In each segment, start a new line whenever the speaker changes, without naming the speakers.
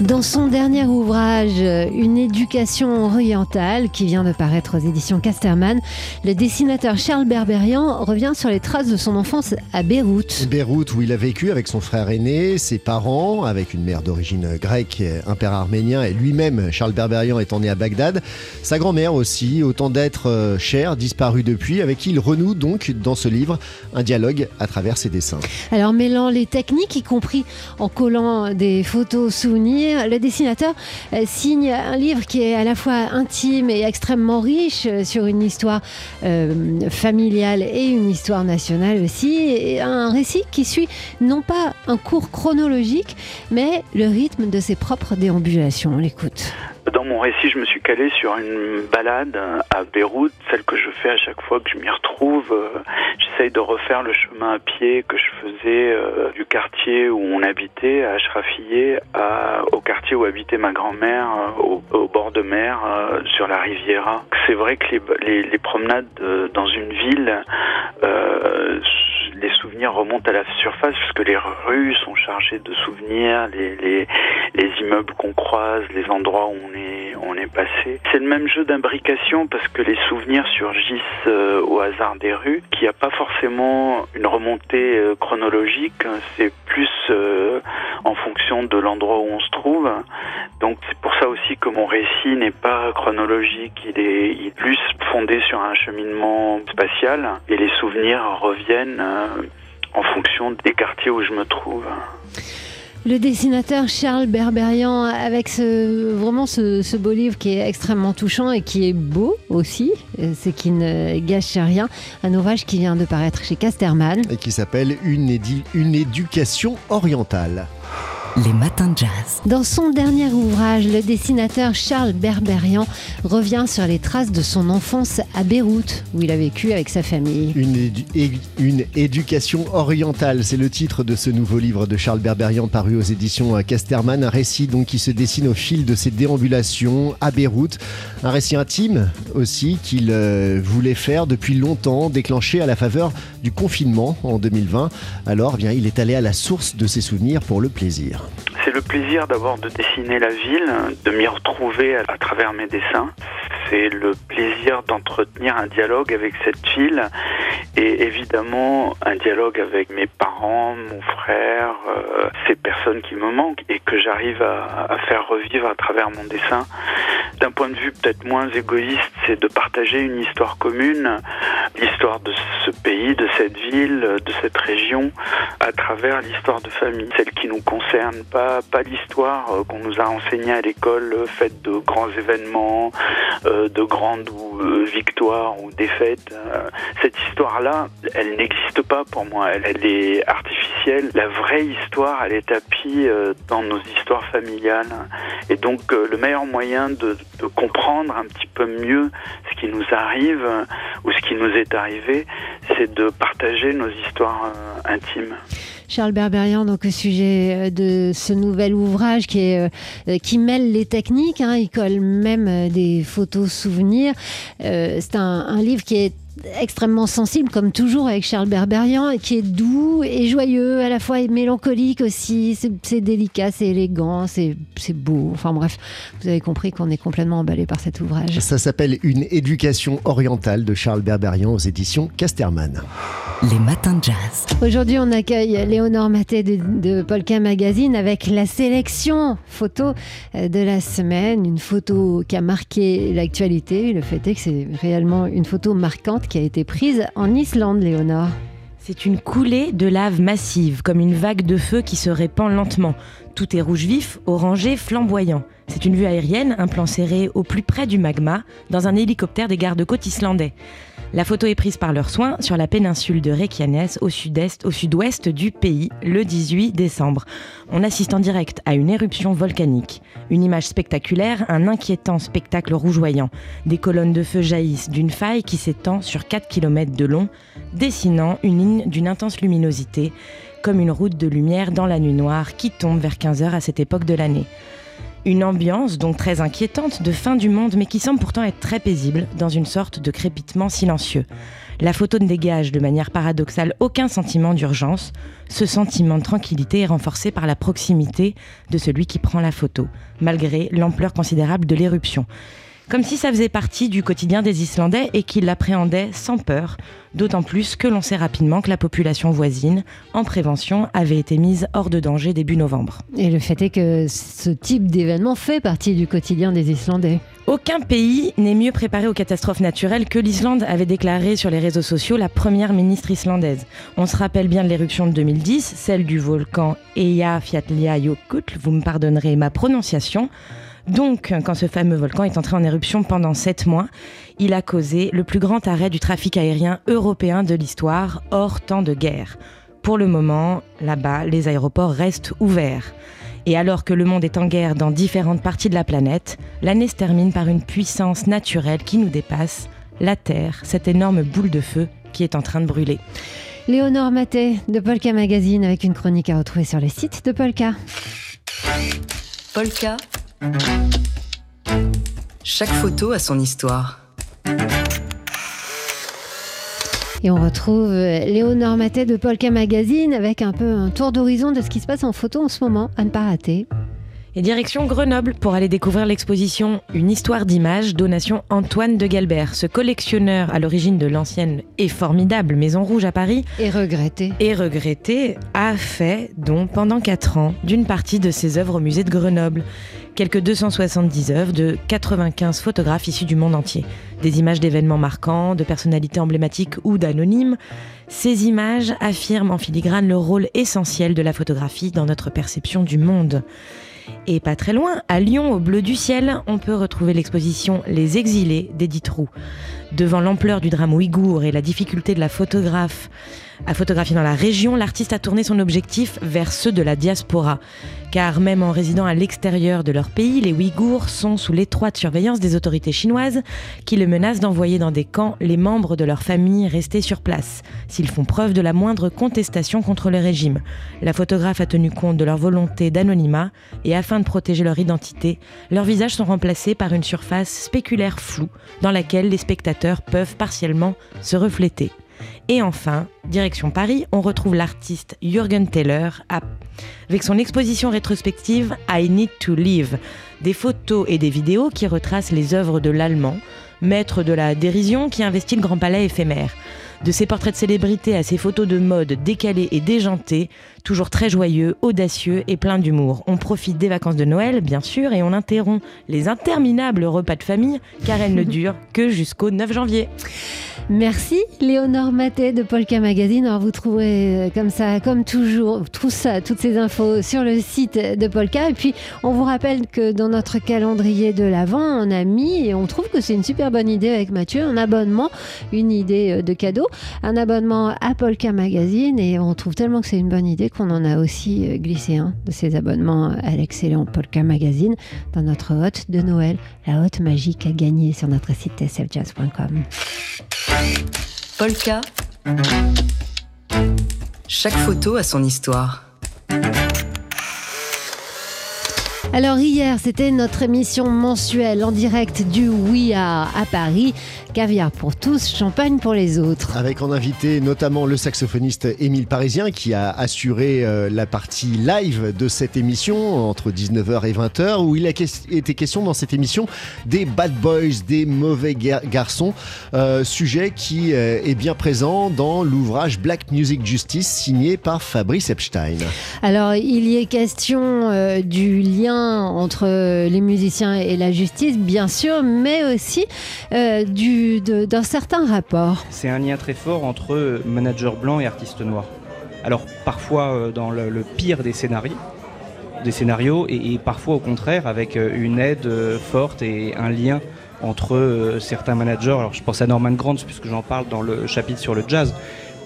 Dans son dernier ouvrage, Une éducation orientale, qui vient de paraître aux éditions Casterman, le dessinateur Charles Berberian revient sur les traces de son enfance à Beyrouth.
Beyrouth, où il a vécu avec son frère aîné, ses parents, avec une mère d'origine grecque, un père arménien, et lui-même, Charles Berberian, étant né à Bagdad. Sa grand-mère aussi, autant d'êtres euh, chers, disparus depuis, avec qui il renoue donc dans ce livre un dialogue à travers ses dessins.
Alors mêlant les techniques, y compris en collant des photos souvenirs, le dessinateur euh, signe un livre qui est à la fois intime et extrêmement riche euh, sur une histoire euh, familiale et une histoire nationale aussi. Un récit qui suit non pas un cours chronologique, mais le rythme de ses propres déambulations. On l'écoute.
Dans mon récit, je me suis calé sur une balade à Beyrouth, celle que je fais à chaque fois que je m'y retrouve. J'essaye de refaire le chemin à pied que je faisais du quartier où on habitait, à Ashrafiyeh, au quartier où habitait ma grand-mère, au, bord de mer, sur la Riviera. C'est vrai que les, promenades dans une ville, euh, souvenirs remontent à la surface puisque les rues sont chargées de souvenirs, les, les, les immeubles qu'on croise, les endroits où on est, passé. C'est le même jeu d'imbrication parce que les souvenirs surgissent euh, au hasard des rues, qu'il n'y a pas forcément une remontée euh, chronologique, c'est plus euh, en fonction de l'endroit où on se trouve. Donc c'est pour ça aussi que mon récit n'est pas chronologique, il est plus fondé sur un cheminement spatial et les souvenirs reviennent en fonction des quartiers où je me trouve.
Le dessinateur Charles Berberian, avec ce, vraiment ce, beau livre qui est extrêmement touchant et qui est beau aussi, c'est qui ne gâche rien, un ouvrage qui vient de paraître chez Casterman.
Et qui s'appelle une, une éducation orientale.
Les matins de jazz.
Dans son dernier ouvrage, le dessinateur Charles Berberian revient sur les traces de son enfance à Beyrouth, où il a vécu avec sa famille.
Une, une éducation orientale, c'est le titre de ce nouveau livre de Charles Berberian paru aux éditions Casterman. Un récit donc qui se dessine au fil de ses déambulations à Beyrouth. Un récit intime aussi qu'il euh, voulait faire depuis longtemps, déclenché à la faveur du confinement en 2020. Alors, bien, il est allé à la source de ses souvenirs pour le plaisir.
C'est le plaisir d'abord de dessiner la ville, de m'y retrouver à travers mes dessins. C'est le plaisir d'entretenir un dialogue avec cette ville et évidemment un dialogue avec mes parents, mon frère, euh, ces personnes qui me manquent et que j'arrive à, faire revivre à travers mon dessin. D'un point de vue peut-être moins égoïste, c'est de partager une histoire commune, l'histoire de ce pays, de cette ville, de cette région, à travers l'histoire de famille, celle qui nous concerne, pas, pas l'histoire euh, qu'on nous a enseignée à l'école, faite de grands événements, euh, de grandes victoires ou défaites. Cette histoire-là, elle n'existe pas pour moi, elle, elle, est artificielle. La vraie histoire, elle est tapie dans nos histoires familiales. Et donc, le meilleur moyen de, de comprendre un petit peu mieux ce qui nous arrive ou ce qui nous est arrivé, c'est de partager nos histoires intimes.
Charles Berberian, donc au sujet euh, de ce nouvel ouvrage euh, qui mêle les techniques, hein, il colle même euh, des photos souvenirs. c'est un livre qui est extrêmement sensible, comme toujours avec Charles Berberian, qui est doux et joyeux, à la fois et mélancolique aussi. C'est délicat, c'est élégant, c'est beau. Enfin bref, vous avez compris qu'on est complètement emballé par cet ouvrage.
Ça s'appelle Une éducation orientale de Charles Berberian aux éditions Casterman.
Les matins de jazz.
Aujourd'hui, on accueille Léonore Maté de, de Polka Magazine avec la sélection photo euh, de la semaine. Une photo qui a marqué l'actualité. Le fait est que c'est réellement une photo marquante qui a été prise en Islande, Léonore.
C'est une coulée de lave massive, comme une vague de feu qui se répand lentement. Tout est rouge vif, orangé, flamboyant. C'est une vue aérienne, un plan serré au plus près du magma, dans un hélicoptère des gardes-côtes islandais. La photo est prise par leurs soins sur la péninsule de Reykjanes au sud-est, au sud-ouest du pays, le 18 décembre. On assiste en direct à une éruption volcanique. Une image spectaculaire, un inquiétant spectacle rougeoyant. Des colonnes de feu jaillissent d'une faille qui s'étend sur 4 km de long, dessinant une ligne d'une intense luminosité, comme une route de lumière dans la nuit noire qui tombe vers 15 heures à cette époque de l'année. Une ambiance donc très inquiétante de fin du monde, mais qui semble pourtant être très paisible, dans une sorte de crépitement silencieux. La photo ne dégage de manière paradoxale aucun sentiment d'urgence. Ce sentiment de tranquillité est renforcé par la proximité de celui qui prend la photo, malgré l'ampleur considérable de l'éruption comme si ça faisait partie du quotidien des Islandais et qu'ils l'appréhendaient sans peur, d'autant plus que l'on sait rapidement que la population voisine, en prévention, avait été mise hors de danger début novembre.
Et le fait est que ce type d'événement fait partie du quotidien des Islandais.
Aucun pays n'est mieux préparé aux catastrophes naturelles que l'Islande, avait déclaré sur les réseaux sociaux la première ministre islandaise. On se rappelle bien de l'éruption de 2010, celle du volcan Eyjafjallajökull, vous me pardonnerez ma prononciation. Donc, quand ce fameux volcan est entré en éruption pendant sept mois, il a causé le plus grand arrêt du trafic aérien européen de l'histoire, hors temps de guerre. Pour le moment, là-bas, les aéroports restent ouverts. Et alors que le monde est en guerre dans différentes parties de la planète, l'année se termine par une puissance naturelle qui nous dépasse, la Terre, cette énorme boule de feu qui est en train de brûler.
Léonore Maté de Polka Magazine avec une chronique à retrouver sur le site de Polka.
Polka. Chaque photo a son histoire.
Et on retrouve euh, Léonore Matet de Polka Magazine avec un peu un tour d'horizon de ce qui se passe en photo en ce moment, à ne pas rater.
Et direction Grenoble pour aller découvrir l'exposition Une histoire d'image, donation Antoine de Galbert. Ce collectionneur à l'origine de l'ancienne et formidable Maison Rouge à Paris.
Et regretté.
Et regretté, a fait don pendant 4 ans d'une partie de ses œuvres au musée de Grenoble quelques 270 œuvres de 95 photographes issus du monde entier. Des images d'événements marquants, de personnalités emblématiques ou d'anonymes. Ces images affirment en filigrane le rôle essentiel de la photographie dans notre perception du monde. Et pas très loin, à Lyon, au bleu du ciel, on peut retrouver l'exposition Les Exilés d'Edith Roux. Devant l'ampleur du drame ouïghour et la difficulté de la photographe à photographier dans la région, l'artiste a tourné son objectif vers ceux de la diaspora. Car même en résidant à l'extérieur de leur pays, les Ouïghours sont sous l'étroite surveillance des autorités chinoises qui le menacent d'envoyer dans des camps les membres de leur famille restés sur place, s'ils font preuve de la moindre contestation contre le régime. La photographe a tenu compte de leur volonté d'anonymat et afin de protéger leur identité, leurs visages sont remplacés par une surface spéculaire floue dans laquelle les spectateurs peuvent partiellement se refléter. Et enfin, direction Paris, on retrouve l'artiste Jürgen Teller avec son exposition rétrospective I Need to Live, des photos et des vidéos qui retracent les œuvres de l'Allemand, maître de la dérision qui investit le Grand Palais éphémère. De ses portraits de célébrités à ses photos de mode décalées et déjantées, toujours très joyeux, audacieux et plein d'humour. On profite des vacances de Noël, bien sûr, et on interrompt les interminables repas de famille, car elles ne durent que jusqu'au 9 janvier.
Merci Léonore Maté de Polka Magazine. Alors vous trouverez euh, comme ça, comme toujours, tout ça, toutes ces infos sur le site de Polka. Et puis on vous rappelle que dans notre calendrier de l'Avent, on a mis, et on trouve que c'est une super bonne idée avec Mathieu, un abonnement, une idée euh, de cadeau, un abonnement à Polka Magazine. Et on trouve tellement que c'est une bonne idée qu'on en a aussi euh, glissé un de ces abonnements à l'excellent Polka Magazine dans notre hôte de Noël, la hôte magique à gagner sur notre site tsfjazz.com.
Polka. Chaque photo a son histoire.
Alors hier, c'était notre émission mensuelle en direct du We Are à Paris. Caviar pour tous, champagne pour les autres.
Avec en invité notamment le saxophoniste Émile Parisien qui a assuré euh, la partie live de cette émission entre 19h et 20h où il a été question dans cette émission des bad boys, des mauvais garçons, euh, sujet qui euh, est bien présent dans l'ouvrage Black Music Justice signé par Fabrice Epstein.
Alors il y est question du lien entre les musiciens et la justice bien sûr, mais aussi du d'un certain rapport.
C'est un lien très fort entre manager blanc et artiste noir. Alors parfois euh, dans le, pire des scénarios, des scénarios et, parfois au contraire avec euh, une aide euh, forte et un lien entre certains managers. Alors je pense à Norman Granz puisque j'en parle dans le chapitre sur le jazz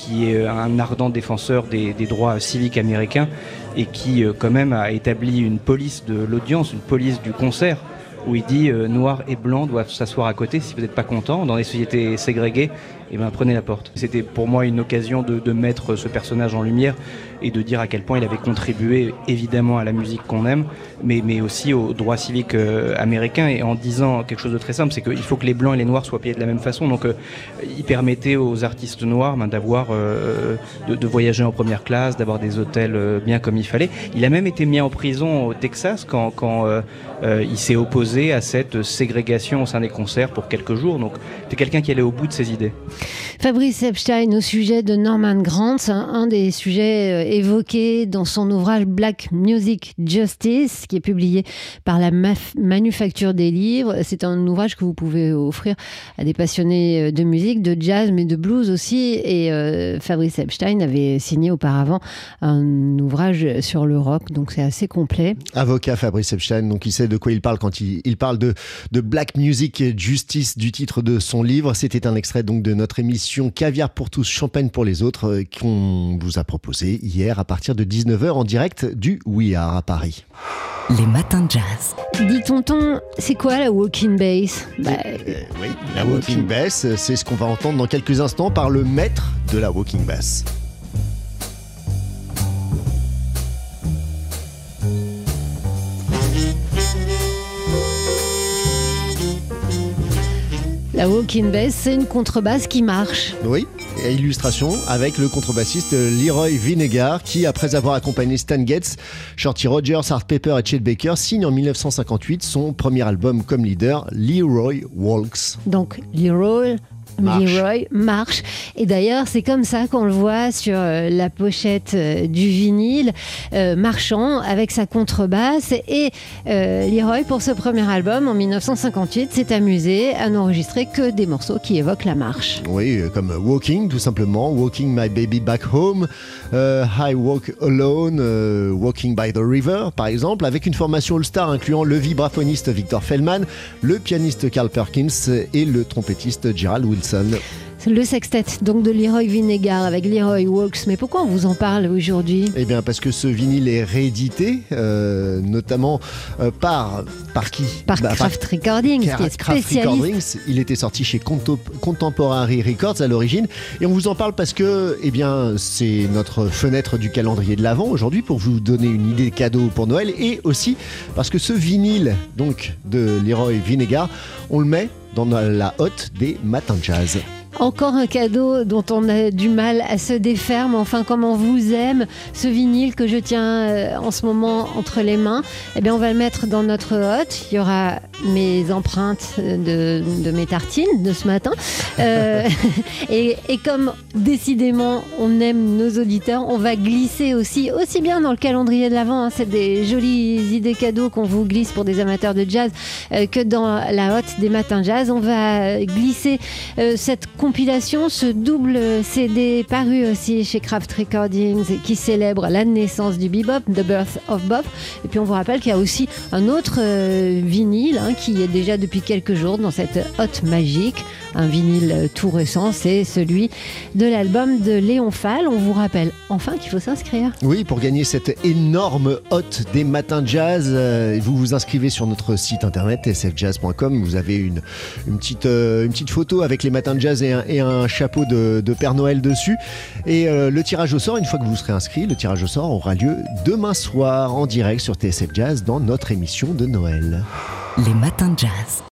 qui est un ardent défenseur des, droits civiques américains et qui quand même a établi une police de l'audience, une police du concert où il dit euh, noir et blanc doivent s'asseoir à côté si vous n'êtes pas content. Dans les sociétés ségrégées et ben prenez la porte. C'était pour moi une occasion de, de, mettre ce personnage en lumière et de dire à quel point il avait contribué évidemment à la musique qu'on aime, mais, mais aussi au droit civique euh, américain et en disant quelque chose de très simple, c'est qu'il faut que les blancs et les noirs soient payés de la même façon. Donc euh, il permettait aux artistes noirs ben, d'avoir euh, de, de, voyager en première classe, d'avoir des hôtels euh, bien comme il fallait. Il a même été mis en prison au Texas quand, quand euh, il s'est opposé à cette ségrégation au sein des concerts pour quelques jours. Donc c'est quelqu'un qui allait au bout de ses idées.
Fabrice Epstein au sujet de Norman Grant, un, des sujets euh, évoqués dans son ouvrage Black Music Justice, qui est publié par la Manufacture des livres. C'est un ouvrage que vous pouvez offrir à des passionnés euh, de musique, de jazz, mais de blues aussi. Et euh, Fabrice Epstein avait signé auparavant un ouvrage sur le rock, donc c'est assez complet.
Avocat Fabrice Epstein, donc il sait de quoi il parle quand il, il parle de, de Black Music Justice du titre de son livre. C'était un extrait donc de notre émission Caviar pour tous, champagne pour les autres euh, qu'on vous a proposé hier à partir de 19h en direct du We Are à Paris.
Les matins de jazz.
Dis tonton, c'est quoi la walking bass?
Bah, euh, Oui, la walking, walking bass, c'est ce qu'on va entendre dans quelques instants par le maître de la walking bass.
La walking bass, c'est une contrebasse qui marche.
Oui, et illustration avec le contrebassiste Leroy Vinegar qui, après avoir accompagné Stan Getz, Shorty Rogers, Art Pepper et Chet Baker, signe en 1958 son premier album comme leader, Leroy Walks.
Donc Leroy Marche. Leroy marche. Et d'ailleurs, c'est comme ça qu'on le voit sur euh, la pochette euh, du vinyle, euh, marchant avec sa contrebasse. Et euh, Leroy, pour ce premier album, en 1958, s'est amusé à n'enregistrer que des morceaux qui évoquent la marche.
Oui, comme Walking, tout simplement, Walking My Baby Back Home, euh, I Walk Alone, Walking by the River, par exemple, avec une formation All-Star incluant le vibraphoniste Victor Feldman, le pianiste Carl Perkins et le trompettiste Gerald 真的
Le sextet donc de Leroy Vinegar avec Leroy Walks. Mais pourquoi on vous en parle aujourd'hui?
Eh bien parce que ce vinyle est réédité, euh, notamment euh, par par qui?
Par bah, Craft par Recordings,
Car
qui est spécialiste.
Recordings. Il était sorti chez Contemporary Records à l'origine, et on vous en parle parce que eh bien c'est notre fenêtre du calendrier de l'avant aujourd'hui pour vous donner une idée de cadeau pour Noël, et aussi parce que ce vinyle donc de Leroy Vinegar, on le met dans la hotte des matins de jazz.
Encore un cadeau dont on a du mal à se défaire, mais enfin, comme on vous aime, ce vinyle que je tiens euh, en ce moment entre les mains, eh bien, on va le mettre dans notre hotte. Il y aura mes empreintes de, de mes tartines de ce matin. Euh, et, et, comme décidément on aime nos auditeurs, on va glisser aussi, aussi bien dans le calendrier de l'Avent, hein, c'est des jolies idées cadeaux qu'on vous glisse pour des amateurs de jazz, euh, que dans la hotte des matins jazz. On va glisser euh, cette compilation, ce double CD paru aussi chez Craft Recordings qui célèbre la naissance du bebop, The Birth of Bop. Et puis on vous rappelle qu'il y a aussi un autre euh, vinyle hein, qui est déjà depuis quelques jours dans cette hotte magique, un vinyle tout récent, c'est celui de l'album de Léon Fall. On vous rappelle enfin qu'il faut s'inscrire.
Oui, pour gagner cette énorme hotte des matins jazz, euh, vous vous inscrivez sur notre site internet sfjazz.com. Vous avez une, petite, euh, une petite photo avec les matins de jazz et et un chapeau de, de, Père Noël dessus. Et euh, le tirage au sort, une fois que vous serez inscrit, le tirage au sort aura lieu demain soir en direct sur TSF Jazz dans notre émission de Noël.
Les matins de jazz.